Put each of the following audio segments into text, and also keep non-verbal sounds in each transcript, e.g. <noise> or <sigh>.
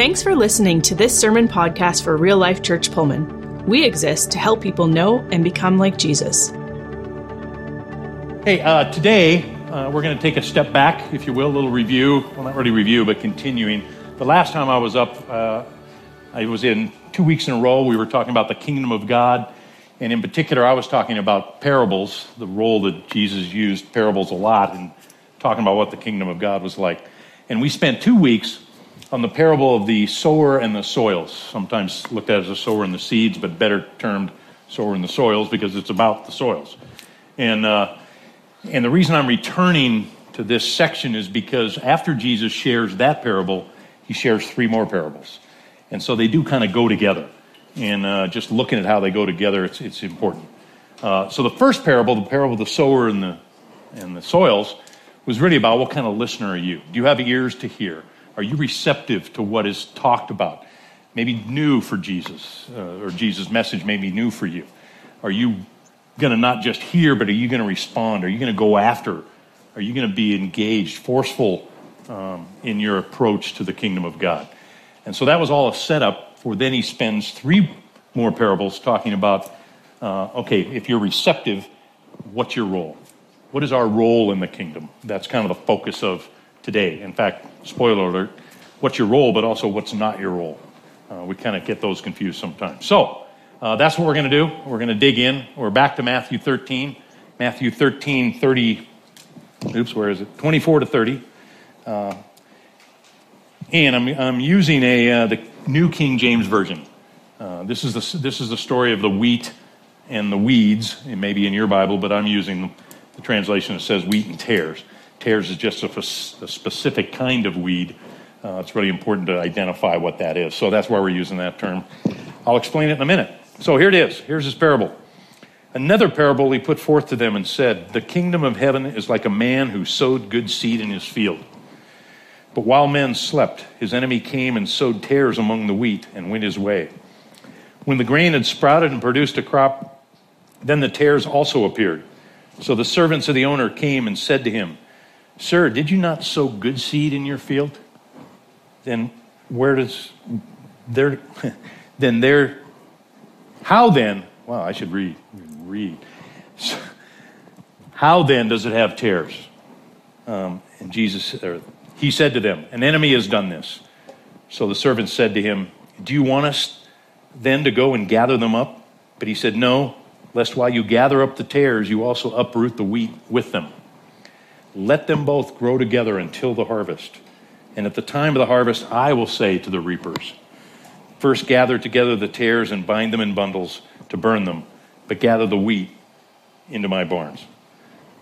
Thanks for listening to this sermon podcast for Real Life Church Pullman. We exist to help people know and become like Jesus. Hey, uh, today uh, we're going to take a step back, if you will, a little review. Well, not really review, but continuing. The last time I was up, uh, I was in two weeks in a row. We were talking about the kingdom of God. And in particular, I was talking about parables, the role that Jesus used parables a lot, in talking about what the kingdom of God was like. And we spent two weeks on the parable of the sower and the soils, sometimes looked at as a sower and the seeds, but better termed sower and the soils because it's about the soils. And, uh, and the reason I'm returning to this section is because after Jesus shares that parable, he shares three more parables. And so they do kind of go together. And uh, just looking at how they go together, it's, it's important. Uh, so the first parable, the parable of the sower and the, and the soils, was really about what kind of listener are you? Do you have ears to hear? Are you receptive to what is talked about? Maybe new for Jesus, uh, or Jesus' message may be new for you. Are you going to not just hear, but are you going to respond? Are you going to go after? Are you going to be engaged, forceful um, in your approach to the kingdom of God? And so that was all a setup for then he spends three more parables talking about uh, okay, if you're receptive, what's your role? What is our role in the kingdom? That's kind of the focus of today. In fact, spoiler alert, what's your role, but also what's not your role. Uh, we kind of get those confused sometimes. So uh, that's what we're going to do. We're going to dig in. We're back to Matthew 13. Matthew 13, 30, oops, where is it? 24 to 30. Uh, and I'm, I'm using a, uh, the New King James Version. Uh, this, is the, this is the story of the wheat and the weeds. It may be in your Bible, but I'm using the translation that says wheat and tares. Tares is just a, a specific kind of weed. Uh, it's really important to identify what that is. So that's why we're using that term. I'll explain it in a minute. So here it is. Here's his parable. Another parable he put forth to them and said, The kingdom of heaven is like a man who sowed good seed in his field. But while men slept, his enemy came and sowed tares among the wheat and went his way. When the grain had sprouted and produced a crop, then the tares also appeared. So the servants of the owner came and said to him, Sir, did you not sow good seed in your field? Then where does there, <laughs> then there, how then, well, I should read, read. How then does it have tares? Um, and Jesus, or he said to them, An enemy has done this. So the servants said to him, Do you want us then to go and gather them up? But he said, No, lest while you gather up the tares, you also uproot the wheat with them. Let them both grow together until the harvest. And at the time of the harvest, I will say to the reapers, First gather together the tares and bind them in bundles to burn them, but gather the wheat into my barns.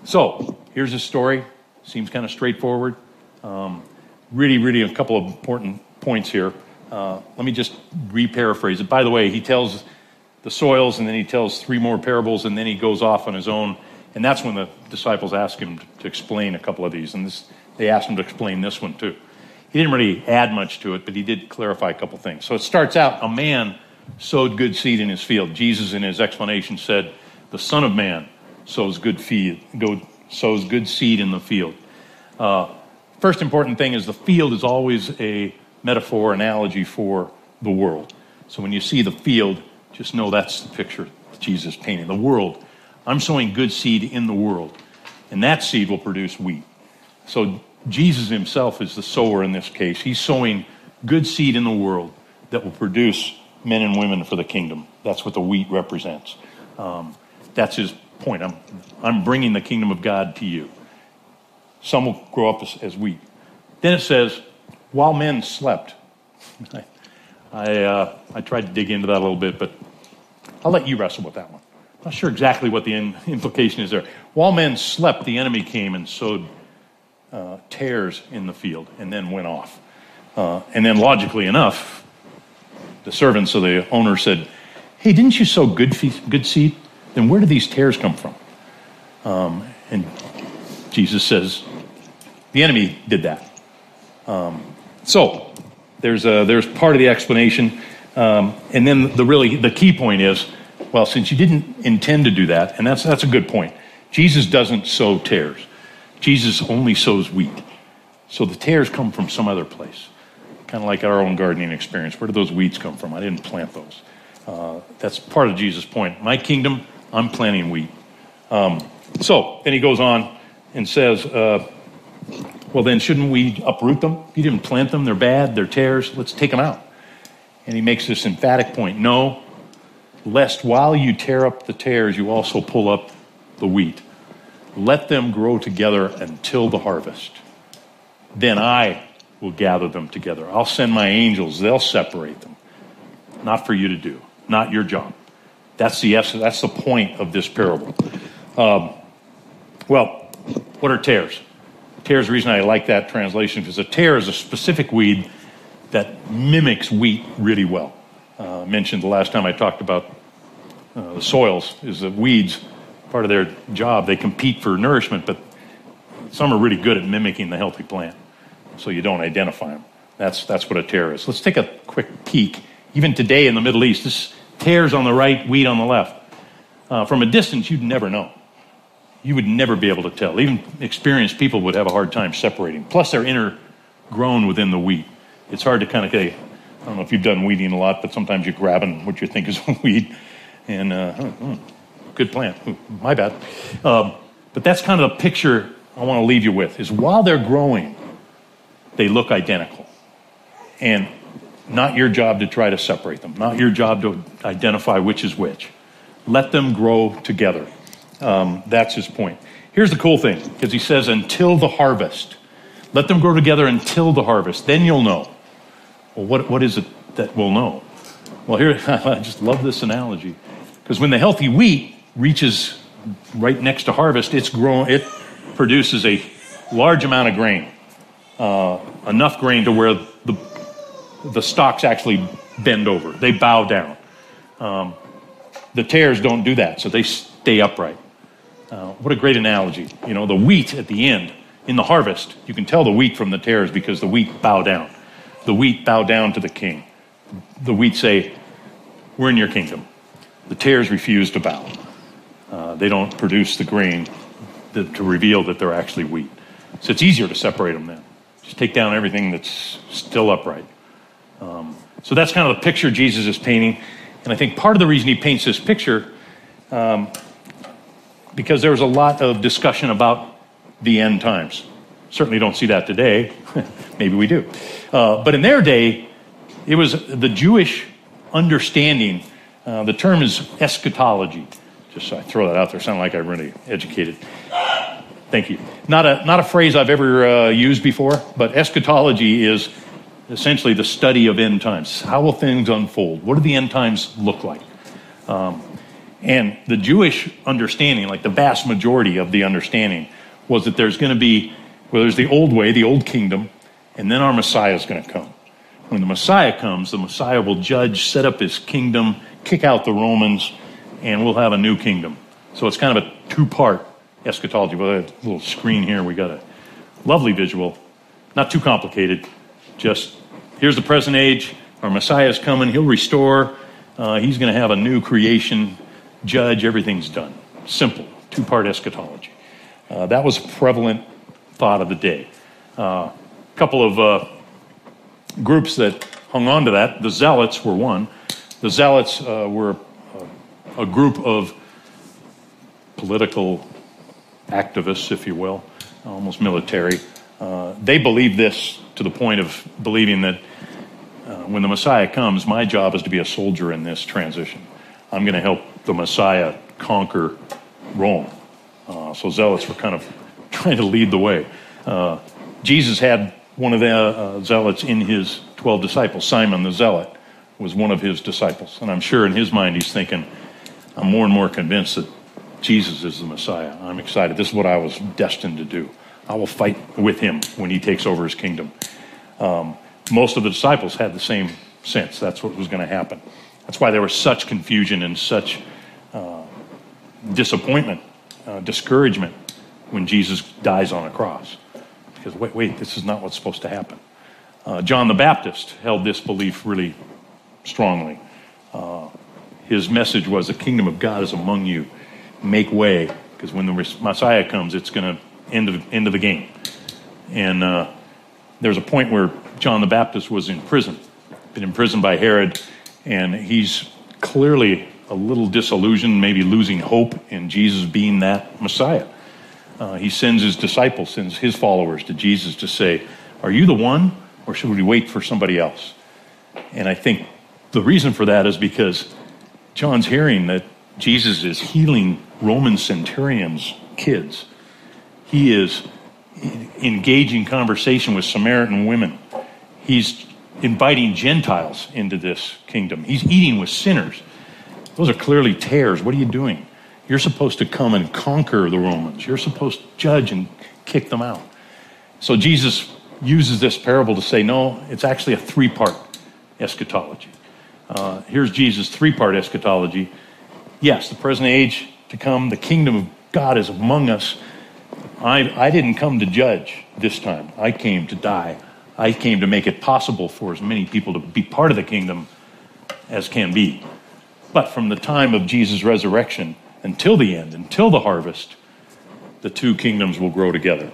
So, here's a story. Seems kind of straightforward. Um, really, really, a couple of important points here. Uh, let me just re paraphrase it. By the way, he tells the soils, and then he tells three more parables, and then he goes off on his own and that's when the disciples asked him to explain a couple of these. And this, they asked him to explain this one too. He didn't really add much to it, but he did clarify a couple things. So it starts out a man sowed good seed in his field. Jesus, in his explanation, said, The Son of Man sows good, feed, go, sows good seed in the field. Uh, first important thing is the field is always a metaphor, analogy for the world. So when you see the field, just know that's the picture Jesus painting. The world I'm sowing good seed in the world, and that seed will produce wheat. So Jesus himself is the sower in this case. He's sowing good seed in the world that will produce men and women for the kingdom. That's what the wheat represents. Um, that's his point. I'm, I'm bringing the kingdom of God to you. Some will grow up as, as wheat. Then it says, while men slept. I, <laughs> I, uh, I tried to dig into that a little bit, but I'll let you wrestle with that one. Not sure exactly what the in, implication is there. While men slept, the enemy came and sowed uh, tares in the field and then went off. Uh, and then, logically enough, the servants of the owner said, Hey, didn't you sow good, good seed? Then where did these tares come from? Um, and Jesus says, The enemy did that. Um, so, there's, a, there's part of the explanation. Um, and then the really the key point is well, since you didn't intend to do that, and that's, that's a good point, Jesus doesn't sow tares. Jesus only sows wheat. So the tares come from some other place. Kind of like our own gardening experience. Where do those weeds come from? I didn't plant those. Uh, that's part of Jesus' point. My kingdom, I'm planting wheat. Um, so then he goes on and says, uh, well, then shouldn't we uproot them? You didn't plant them, they're bad, they're tares, let's take them out. And he makes this emphatic point no, lest while you tear up the tares, you also pull up the wheat. Let them grow together until the harvest. Then I will gather them together. I'll send my angels, they'll separate them. Not for you to do, not your job. That's the essence, that's the point of this parable. Um, well, what are tares? Tares, the reason I like that translation because a tare is a specific weed that mimics wheat really well. Uh, mentioned the last time I talked about uh, the soils is that weeds, part of their job, they compete for nourishment, but some are really good at mimicking the healthy plant, so you don't identify them. That's, that's what a tare is. Let's take a quick peek. Even today in the Middle East, this tares on the right, wheat on the left. Uh, from a distance, you'd never know. You would never be able to tell. Even experienced people would have a hard time separating. Plus, they're intergrown within the wheat. It's hard to kind of, I don't know if you've done weeding a lot, but sometimes you're grabbing what you think is <laughs> a weed and uh, oh, good plant. my bad. Um, but that's kind of the picture I want to leave you with is while they're growing, they look identical. And not your job to try to separate them, not your job to identify which is which. Let them grow together. Um, that's his point. Here's the cool thing, because he says, until the harvest. Let them grow together until the harvest. Then you'll know. Well, what, what is it that we'll know? Well, here, <laughs> I just love this analogy. Because when the healthy wheat reaches right next to harvest, it's grown, it produces a large amount of grain, uh, enough grain to where the, the stalks actually bend over, they bow down. Um, the tares don't do that, so they stay upright. Uh, what a great analogy. You know, the wheat at the end, in the harvest, you can tell the wheat from the tares because the wheat bow down. The wheat bow down to the king. The wheat say, We're in your kingdom. The tares refuse to bow. Uh, they don't produce the grain to reveal that they're actually wheat. So it's easier to separate them then. Just take down everything that's still upright. Um, so that's kind of the picture Jesus is painting. And I think part of the reason he paints this picture, um, because there was a lot of discussion about the end times. Certainly don't see that today. <laughs> Maybe we do. Uh, but in their day, it was the Jewish understanding uh, the term is eschatology. Just so I throw that out there, sound like I'm really educated. Thank you. Not a, not a phrase I've ever uh, used before, but eschatology is essentially the study of end times. How will things unfold? What do the end times look like? Um, and the Jewish understanding, like the vast majority of the understanding, was that there's going to be, well, there's the old way, the old kingdom, and then our Messiah is going to come. When the Messiah comes, the Messiah will judge, set up his kingdom, kick out the Romans, and we'll have a new kingdom. So it's kind of a two part eschatology. With a little screen here, we got a lovely visual, not too complicated. Just here's the present age. Our Messiah is coming. He'll restore. Uh, he's going to have a new creation, judge. Everything's done. Simple, two part eschatology. Uh, that was a prevalent thought of the day. A uh, couple of uh, groups that hung on to that, the Zealots were one. The Zealots uh, were a, a, group of political activists, if you will, almost military. Uh, they believed this to the point of believing that uh, when the Messiah comes, my job is to be a soldier in this transition. I'm going to help the Messiah conquer Rome. Uh, so zealots were kind of <laughs> trying to lead the way. Uh, Jesus had one of the uh, zealots in his 12 disciples, Simon the Zealot was one of his disciples. And I'm sure in his mind he's thinking, I'm more and more convinced that Jesus is the Messiah. I'm excited. This is what I was destined to do. I will fight with him when he takes over his kingdom. Um, most of the disciples had the same sense. That's what was going to happen. That's why there was such confusion and such uh, disappointment, uh, discouragement when Jesus dies on a cross. Because, wait, wait, this is not what's supposed to happen. Uh, John the Baptist held this belief really strongly. Uh, his message was the kingdom of God is among you. Make way, because when the Messiah comes, it's going to end of, end of the game. And uh, there's a point where John the Baptist was in prison, been imprisoned by Herod, and he's clearly a little disillusioned, maybe losing hope in Jesus being that Messiah. Uh, he sends his disciples, sends his followers to Jesus to say, Are you the one, or should we wait for somebody else? And I think the reason for that is because John's hearing that Jesus is healing Roman centurions' kids. He is engaging conversation with Samaritan women. He's inviting Gentiles into this kingdom. He's eating with sinners. Those are clearly tares. What are you doing? You're supposed to come and conquer the Romans. You're supposed to judge and kick them out. So Jesus uses this parable to say, no, it's actually a three part eschatology. Uh, here's Jesus' three part eschatology. Yes, the present age to come, the kingdom of God is among us. I, I didn't come to judge this time, I came to die. I came to make it possible for as many people to be part of the kingdom as can be. But from the time of Jesus' resurrection until the end, until the harvest, the two kingdoms will grow together.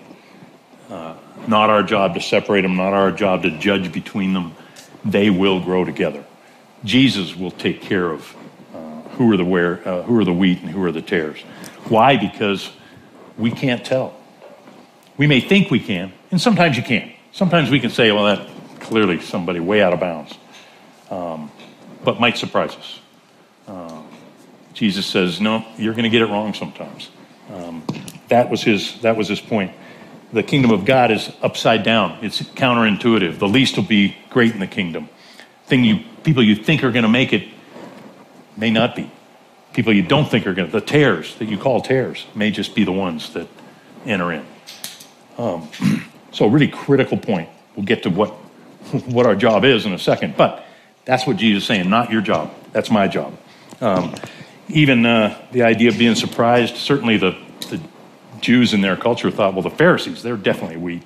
Uh, not our job to separate them, not our job to judge between them. They will grow together. Jesus will take care of uh, who are the where, uh, who are the wheat and who are the tares. Why? Because we can't tell. We may think we can, and sometimes you can't. Sometimes we can say, well, that clearly somebody way out of bounds, um, but might surprise us. Uh, Jesus says, no, you're going to get it wrong sometimes. Um, that was his. That was his point. The kingdom of God is upside down. It's counterintuitive. The least will be great in the kingdom. Thing you people you think are going to make it may not be. People you don't think are going to the tares that you call tares may just be the ones that enter in. Um, <clears throat> So, a really critical point. We'll get to what, <laughs> what our job is in a second, but that's what Jesus is saying, not your job. That's my job. Um, even uh, the idea of being surprised, certainly the, the Jews in their culture thought, well, the Pharisees, they're definitely weak.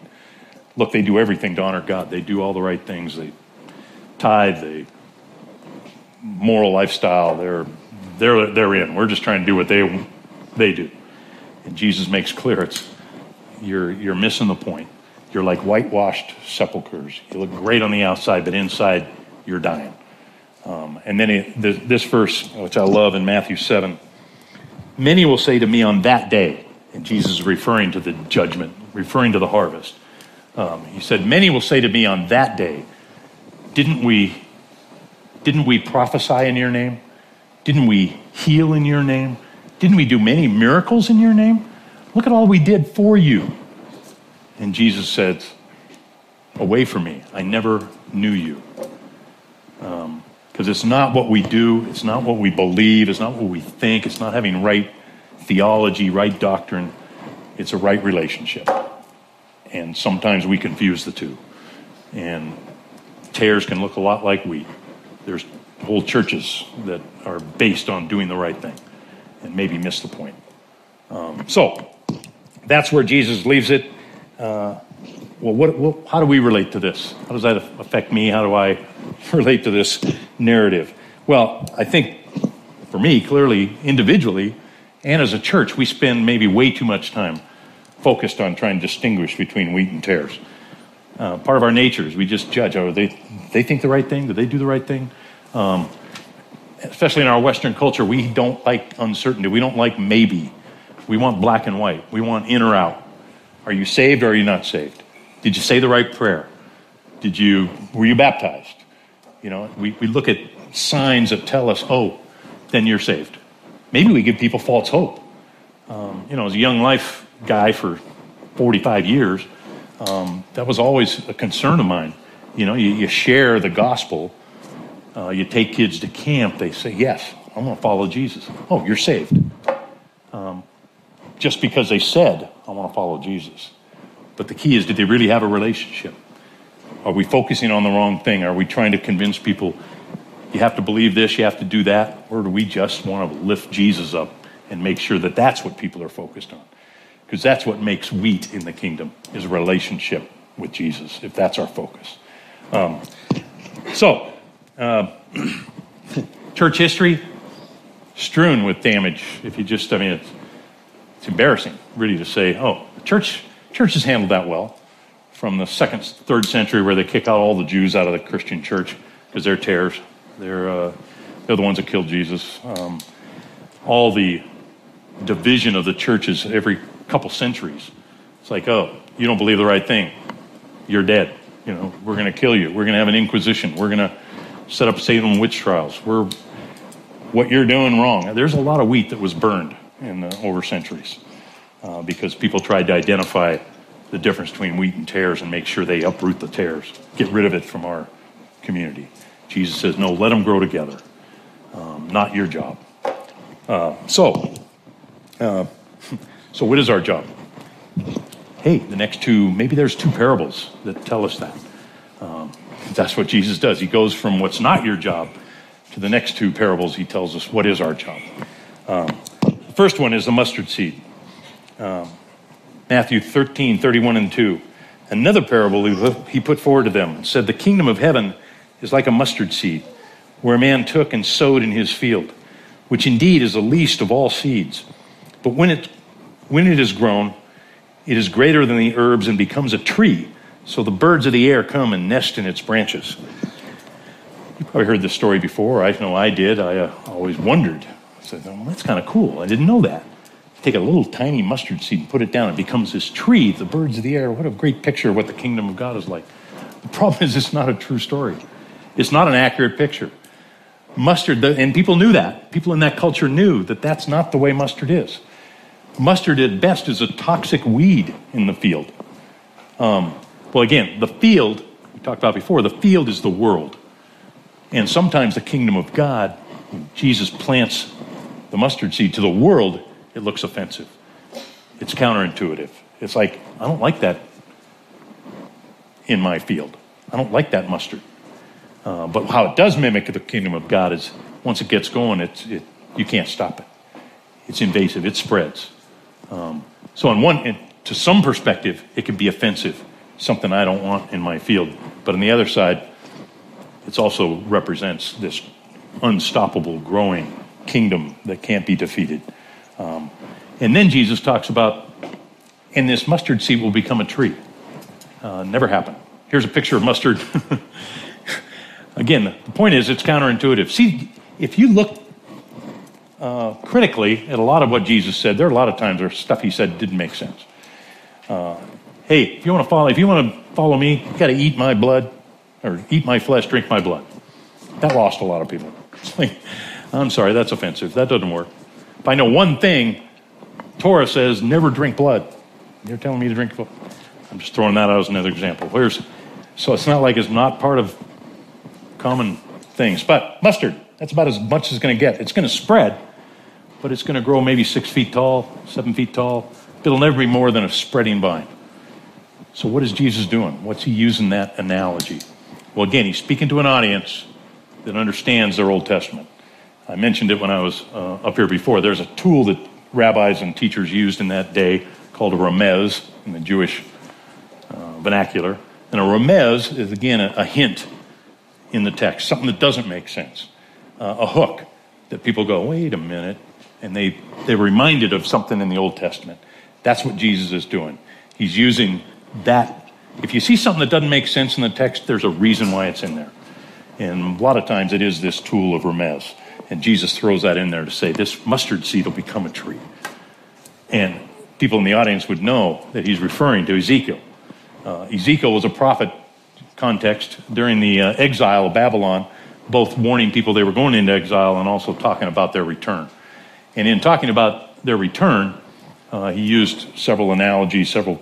Look, they do everything to honor God. They do all the right things. They tithe, they moral lifestyle. They're they're they're in. We're just trying to do what they they do. And Jesus makes clear it's you're you're missing the point. You're like whitewashed sepulchres. You look great on the outside, but inside you're dying. Um, and then it, this verse, which I love in Matthew 7 many will say to me on that day, and Jesus is referring to the judgment, referring to the harvest. Um, he said, Many will say to me on that day, Didn't we, didn't we prophesy in your name? Didn't we heal in your name? Didn't we do many miracles in your name? Look at all we did for you. And Jesus said, Away from me, I never knew you. Because um, it's not what we do, it's not what we believe, it's not what we think, it's not having right theology, right doctrine, it's a right relationship. And sometimes we confuse the two. And tares can look a lot like wheat. There's whole churches that are based on doing the right thing and maybe miss the point. Um, so that's where Jesus leaves it uh, well, what, what, how do we relate to this? How does that affect me? How do I <laughs> relate to this narrative? Well, I think for me, clearly, individually, and as a church, we spend maybe way too much time focused on trying to distinguish between wheat and tares. Uh, part of our nature is we just judge. Oh, they they think the right thing? Do they do the right thing? Um, especially in our Western culture, we don't like uncertainty. We don't like maybe. We want black and white. We want in or out. Are you saved or are you not saved? Did you say the right prayer? Did you were you baptized? You know, we, we look at signs that tell us, oh, then you're saved. Maybe we give people false hope. Um, you know, as a young life guy for 45 years, um, that was always a concern of mine. You know, you, you share the gospel, uh, you take kids to camp, they say, yes, I'm going to follow Jesus. Oh, you're saved. Um, just because they said, I want to follow Jesus. But the key is, did they really have a relationship? Are we focusing on the wrong thing? Are we trying to convince people you have to believe this, you have to do that? Or do we just want to lift Jesus up and make sure that that's what people are focused on? Because that's what makes wheat in the kingdom is relationship with Jesus, if that's our focus. Um, so, uh, <clears throat> church history strewn with damage. If you just, I mean, it's, it's embarrassing, really, to say, oh, the church, church has handled that well from the second, third century where they kick out all the Jews out of the Christian church because they're tares. They're, uh, they're the ones that killed Jesus. Um, all the division of the churches every couple centuries. It's like, oh, you don't believe the right thing. You're dead. You know, we're going to kill you. We're going to have an inquisition. We're going to set up Salem witch trials. We're what you're doing wrong. There's a lot of wheat that was burned in the, over centuries uh, because people tried to identify the difference between wheat and tares and make sure they uproot the tares, get rid of it from our community. Jesus says, no, let them grow together. Um, not your job. Uh, so, uh, <laughs> so what is our job? Hey, the next two, maybe there's two parables that tell us that. Um, that's what Jesus does. He goes from what's not your job to the next two parables. He tells us what is our job. Um, the first one is the mustard seed. Um, Matthew 13, 31 and 2. Another parable he put forward to them and said, The kingdom of heaven is like a mustard seed, where a man took and sowed in his field, which indeed is the least of all seeds. But when it, when it is grown, it is greater than the herbs and becomes a tree, so the birds of the air come and nest in its branches. You probably heard this story before. I know I did. I uh, always wondered. I said, well, that's kind of cool. I didn't know that. Take a little tiny mustard seed and put it down. It becomes this tree, the birds of the air. What a great picture of what the kingdom of God is like. The problem is, it's not a true story. It's not an accurate picture. Mustard, and people knew that. People in that culture knew that that's not the way mustard is. Mustard, at best, is a toxic weed in the field. Um, well, again, the field, we talked about before, the field is the world. And sometimes the kingdom of God, Jesus plants the mustard seed to the world, it looks offensive. It's counterintuitive. It's like, I don't like that in my field. I don't like that mustard. Uh, but how it does mimic the kingdom of God is once it gets going, it, you can't stop it. It's invasive, it spreads. Um, so, on one, to some perspective, it can be offensive, something I don't want in my field. But on the other side, it also represents this unstoppable, growing kingdom that can't be defeated. Um, and then Jesus talks about, and this mustard seed will become a tree. Uh, never happened. Here's a picture of mustard. <laughs> Again, the point is it's counterintuitive. See, if you look uh, critically at a lot of what Jesus said, there are a lot of times where stuff he said didn't make sense. Uh, hey, if you want to follow, if you want to follow me, you got to eat my blood, or eat my flesh, drink my blood. That lost a lot of people. <laughs> I'm sorry, that's offensive. That doesn't work. If I know one thing, Torah says never drink blood. You're telling me to drink blood. I'm just throwing that out as another example. Where's so it's not like it's not part of common things. But mustard, that's about as much as it's going to get. It's going to spread, but it's going to grow maybe six feet tall, seven feet tall. It'll never be more than a spreading vine. So, what is Jesus doing? What's he using that analogy? Well, again, he's speaking to an audience that understands their Old Testament. I mentioned it when I was uh, up here before. There's a tool that rabbis and teachers used in that day called a remez in the Jewish uh, vernacular. And a remez is, again, a, a hint in the text, something that doesn't make sense, uh, a hook that people go, wait a minute, and they, they're reminded of something in the Old Testament. That's what Jesus is doing. He's using that. If you see something that doesn't make sense in the text, there's a reason why it's in there. And a lot of times it is this tool of remez. And Jesus throws that in there to say, this mustard seed will become a tree. And people in the audience would know that he's referring to Ezekiel. Uh, Ezekiel was a prophet context during the uh, exile of Babylon, both warning people they were going into exile and also talking about their return. And in talking about their return, uh, he used several analogies, several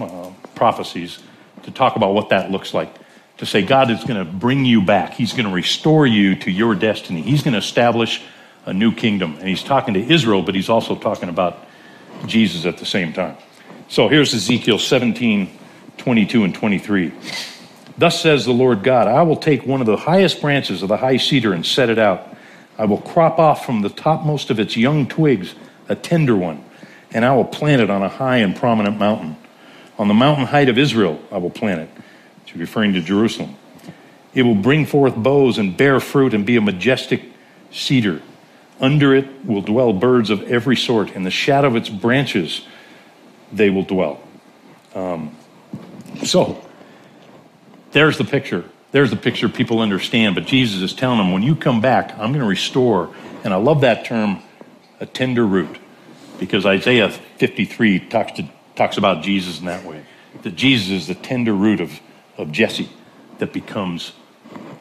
uh, prophecies to talk about what that looks like. To say God is going to bring you back, He's going to restore you to your destiny, He's going to establish a new kingdom. And He's talking to Israel, but He's also talking about Jesus at the same time. So here's Ezekiel 17 22 and 23. Thus says the Lord God I will take one of the highest branches of the high cedar and set it out. I will crop off from the topmost of its young twigs a tender one, and I will plant it on a high and prominent mountain. On the mountain height of Israel, I will plant it. She's referring to Jerusalem. It will bring forth boughs and bear fruit and be a majestic cedar. Under it will dwell birds of every sort. In the shadow of its branches, they will dwell. Um, So, there's the picture. There's the picture people understand. But Jesus is telling them, when you come back, I'm going to restore. And I love that term, a tender root, because Isaiah 53 talks, to, talks about Jesus in that way. That Jesus is the tender root of, of Jesse that becomes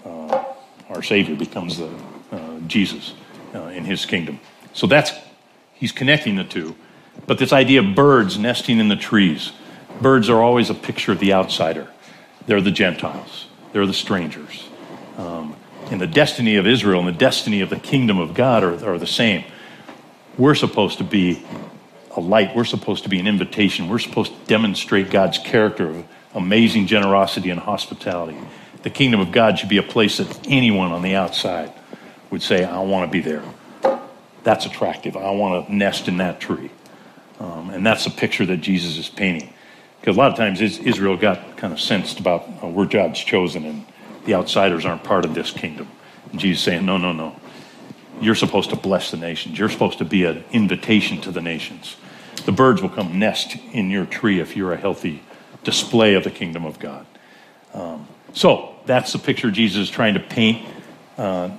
uh, our Savior, becomes the, uh, Jesus uh, in his kingdom. So that's, he's connecting the two. But this idea of birds nesting in the trees, birds are always a picture of the outsider. They're the Gentiles, they're the strangers. Um, and the destiny of Israel and the destiny of the kingdom of God are, are the same. We're supposed to be a light, we're supposed to be an invitation, we're supposed to demonstrate God's character of amazing generosity and hospitality. The kingdom of God should be a place that anyone on the outside would say, I want to be there. That's attractive. I want to nest in that tree. Um, and that's the picture that Jesus is painting. Because a lot of times Israel got kind of sensed about uh, we're God's chosen and the outsiders aren't part of this kingdom. And Jesus saying, no, no, no. You're supposed to bless the nations. You're supposed to be an invitation to the nations. The birds will come nest in your tree if you're a healthy display of the kingdom of God. Um, so that's the picture Jesus is trying to paint. Uh,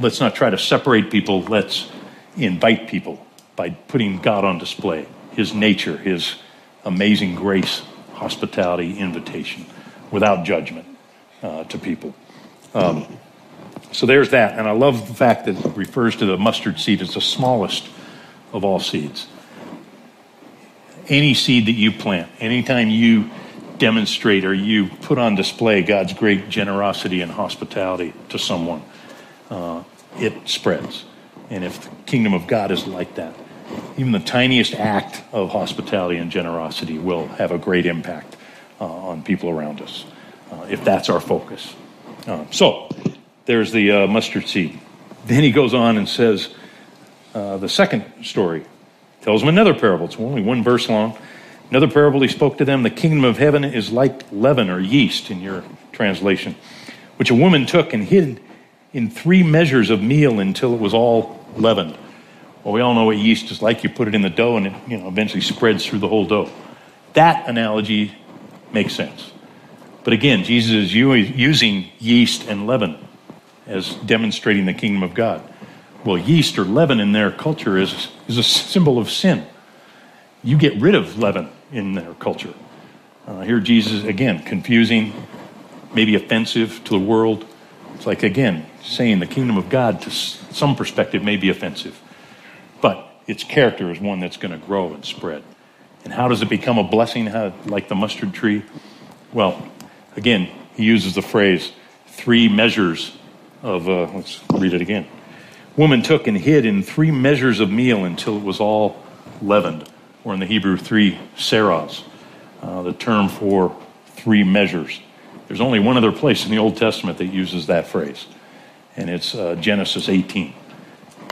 let's not try to separate people. Let's invite people by putting God on display, His nature, His amazing grace, hospitality, invitation, without judgment uh, to people. Um, so there's that. And I love the fact that it refers to the mustard seed as the smallest of all seeds. Any seed that you plant, anytime you demonstrate or you put on display God's great generosity and hospitality to someone, uh, it spreads. And if the kingdom of God is like that, even the tiniest act of hospitality and generosity will have a great impact uh, on people around us uh, if that's our focus. Uh, so, there's the uh, mustard seed. Then he goes on and says uh, the second story, tells them another parable. It's only one verse long. Another parable he spoke to them the kingdom of heaven is like leaven or yeast in your translation, which a woman took and hid in three measures of meal until it was all leavened. Well, we all know what yeast is like. You put it in the dough and it you know, eventually spreads through the whole dough. That analogy makes sense. But again, Jesus is using yeast and leaven as demonstrating the kingdom of God. Well, yeast or leaven in their culture is, is a symbol of sin. You get rid of leaven in their culture. Uh, here, Jesus, again, confusing, maybe offensive to the world. It's like, again, saying the kingdom of God to some perspective may be offensive but its character is one that's going to grow and spread. And how does it become a blessing, how, like the mustard tree? Well, again, he uses the phrase three measures of, uh, let's read it again. Woman took and hid in three measures of meal until it was all leavened, or in the Hebrew, three seahs, uh, the term for three measures. There's only one other place in the Old Testament that uses that phrase, and it's uh, Genesis 18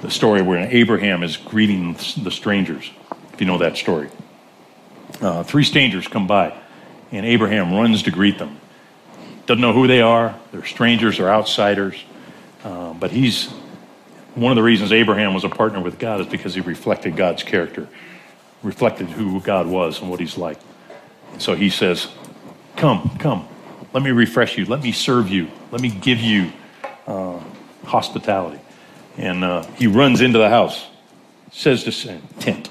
the story where Abraham is greeting the strangers, if you know that story. Uh, three strangers come by, and Abraham runs to greet them. Doesn't know who they are, they're strangers or outsiders, uh, but he's one of the reasons Abraham was a partner with God is because he reflected God's character, reflected who God was and what he's like. And so he says, Come, come, let me refresh you, let me serve you, let me give you uh, hospitality. And uh, he runs into the house, says to tent.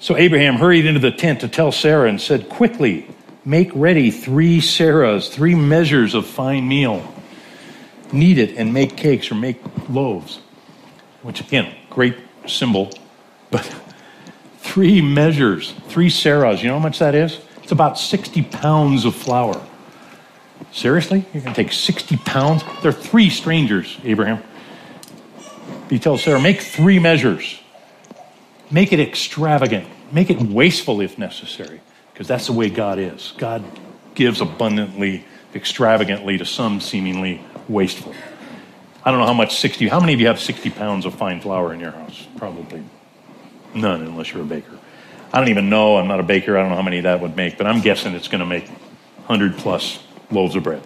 So Abraham hurried into the tent to tell Sarah and said, Quickly, make ready three seahs, three measures of fine meal. Knead it and make cakes or make loaves. Which, again, great symbol. But three measures, three seahs, you know how much that is? It's about 60 pounds of flour. Seriously? You're going to take 60 pounds? They're three strangers, Abraham. He tells Sarah, make three measures. Make it extravagant. Make it wasteful if necessary, because that's the way God is. God gives abundantly, extravagantly to some seemingly wasteful. I don't know how much 60, how many of you have 60 pounds of fine flour in your house? Probably none, unless you're a baker. I don't even know. I'm not a baker. I don't know how many that would make, but I'm guessing it's going to make 100 plus loaves of bread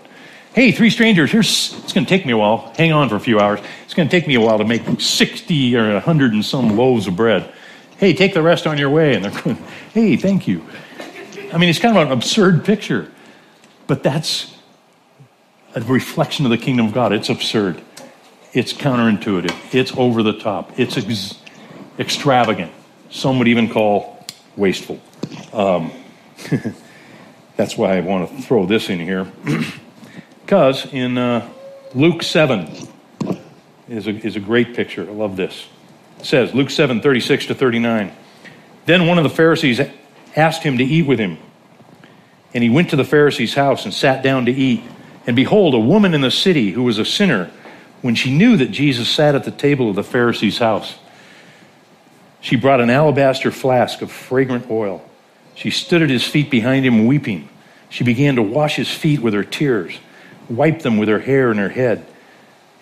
hey, three strangers, here's, it's going to take me a while. Hang on for a few hours. Going to take me a while to make 60 or 100 and some loaves of bread. Hey, take the rest on your way. And they're going, hey, thank you. I mean, it's kind of an absurd picture, but that's a reflection of the kingdom of God. It's absurd. It's counterintuitive. It's over the top. It's ex- extravagant. Some would even call wasteful. Um, <laughs> that's why I want to throw this in here. <clears throat> because in uh, Luke 7 is a, is a great picture. I love this. It says, Luke 7 36 to 39. Then one of the Pharisees asked him to eat with him. And he went to the Pharisee's house and sat down to eat. And behold, a woman in the city who was a sinner, when she knew that Jesus sat at the table of the Pharisee's house, she brought an alabaster flask of fragrant oil. She stood at his feet behind him, weeping. She began to wash his feet with her tears, wiped them with her hair and her head,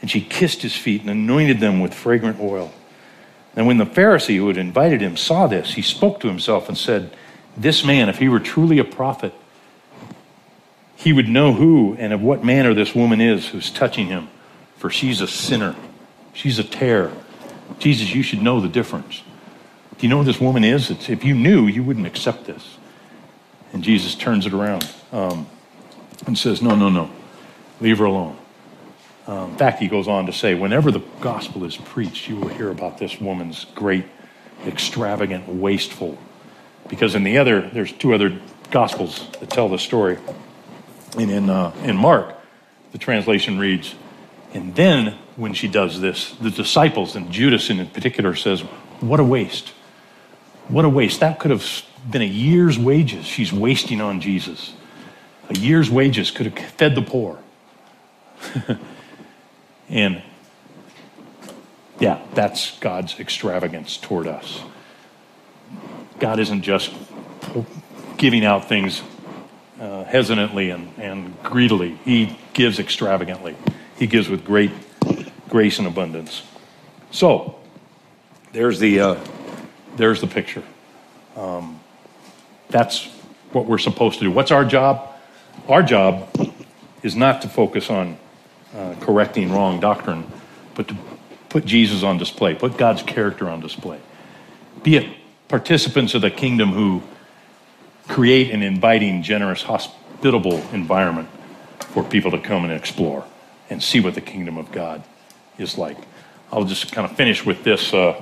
and she kissed his feet and anointed them with fragrant oil. And when the Pharisee who had invited him saw this, he spoke to himself and said, This man, if he were truly a prophet, he would know who and of what manner this woman is who's touching him, for she's a sinner. She's a terror. Jesus, you should know the difference. Do you know who this woman is? It's, if you knew, you wouldn't accept this. And Jesus turns it around um, and says, No, no, no. Leave her alone. Um, in fact, he goes on to say, Whenever the gospel is preached, you will hear about this woman's great, extravagant, wasteful. Because in the other, there's two other gospels that tell the story. And in, uh, in Mark, the translation reads, And then when she does this, the disciples, and Judas in particular, says, What a waste. What a waste. That could have been a year's wages she's wasting on Jesus. A year's wages could have fed the poor. <laughs> and yeah, that's God's extravagance toward us. God isn't just giving out things uh, hesitantly and, and greedily. He gives extravagantly. He gives with great grace and abundance. So, there's the, uh, there's the picture. Um, that's what we're supposed to do. What's our job? Our job is not to focus on uh, correcting wrong doctrine, but to put Jesus on display, put God's character on display. Be it participants of the kingdom who create an inviting, generous, hospitable environment for people to come and explore and see what the kingdom of God is like. I'll just kind of finish with this uh,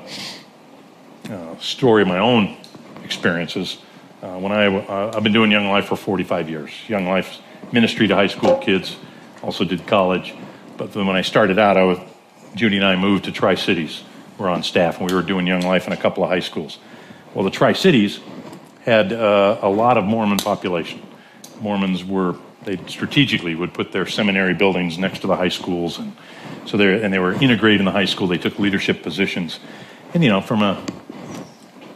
uh, story of my own experiences. Uh, when I, uh, I've been doing Young Life for 45 years. Young Life ministry to high school kids, also did college. But then when I started out, I was, Judy and I moved to Tri Cities. We're on staff, and we were doing Young Life in a couple of high schools. Well, the Tri Cities had uh, a lot of Mormon population. Mormons were they strategically would put their seminary buildings next to the high schools, and so they and they were integrated in the high school. They took leadership positions, and you know from a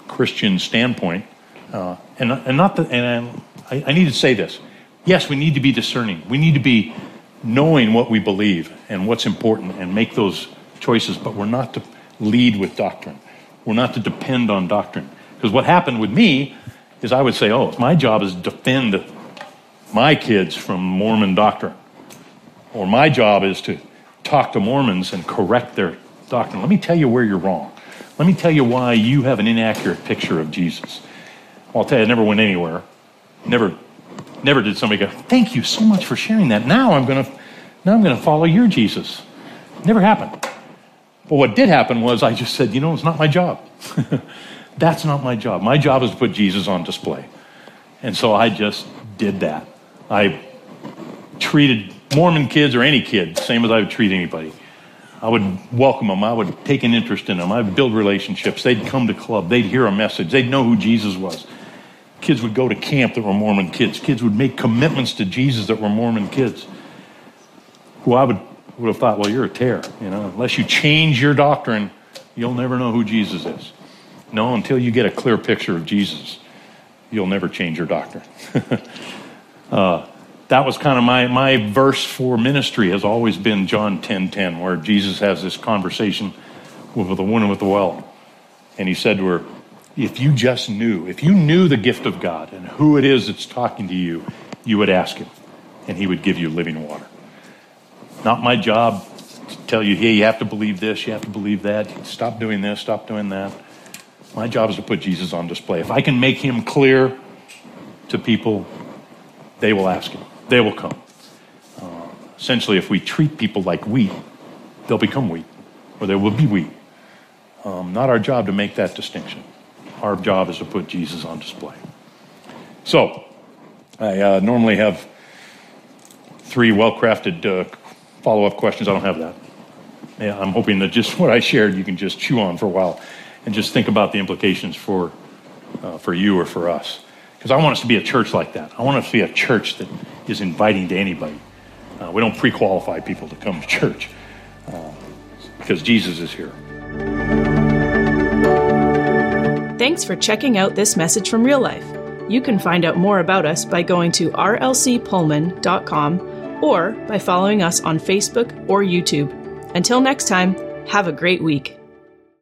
Christian standpoint, uh, and and not the, and I, I need to say this. Yes, we need to be discerning. We need to be knowing what we believe and what's important and make those choices. But we're not to lead with doctrine. We're not to depend on doctrine. Because what happened with me is I would say, oh, my job is to defend my kids from Mormon doctrine. Or my job is to talk to Mormons and correct their doctrine. Let me tell you where you're wrong. Let me tell you why you have an inaccurate picture of Jesus. Well, I'll tell you, I never went anywhere. Never, never did somebody go, thank you so much for sharing that. Now I'm going to, now I'm going to follow your Jesus. Never happened. But what did happen was I just said, you know, it's not my job. <laughs> That's not my job. My job is to put Jesus on display. And so I just did that. I treated Mormon kids or any kid same as I would treat anybody. I would welcome them. I would take an interest in them. I would build relationships. They'd come to club. They'd hear a message. They'd know who Jesus was. Kids would go to camp that were Mormon kids. Kids would make commitments to Jesus that were Mormon kids. Who I would, would have thought, well, you're a tare. You know, unless you change your doctrine, you'll never know who Jesus is. No, until you get a clear picture of Jesus, you'll never change your doctrine. <laughs> uh, that was kind of my, my verse for ministry has always been John 10 10, where Jesus has this conversation with the woman with the well. And he said to her, If you just knew, if you knew the gift of God and who it is that's talking to you, you would ask him, and he would give you living water. Not my job to tell you, hey, you have to believe this, you have to believe that, stop doing this, stop doing that. My job is to put Jesus on display. If I can make him clear, to people, they will ask Him, They will come. Uh, essentially, if we treat people like wheat, they'll become wheat, or they will be wheat. Um, not our job to make that distinction. Our job is to put Jesus on display. So, I uh, normally have three well crafted uh, follow up questions. I don't have that. Yeah, I'm hoping that just <laughs> what I shared you can just chew on for a while and just think about the implications for, uh, for you or for us. Because I want us to be a church like that. I want us to be a church that is inviting to anybody. Uh, we don't pre qualify people to come to church uh, because Jesus is here. Thanks for checking out this message from real life. You can find out more about us by going to rlcpullman.com or by following us on Facebook or YouTube. Until next time, have a great week.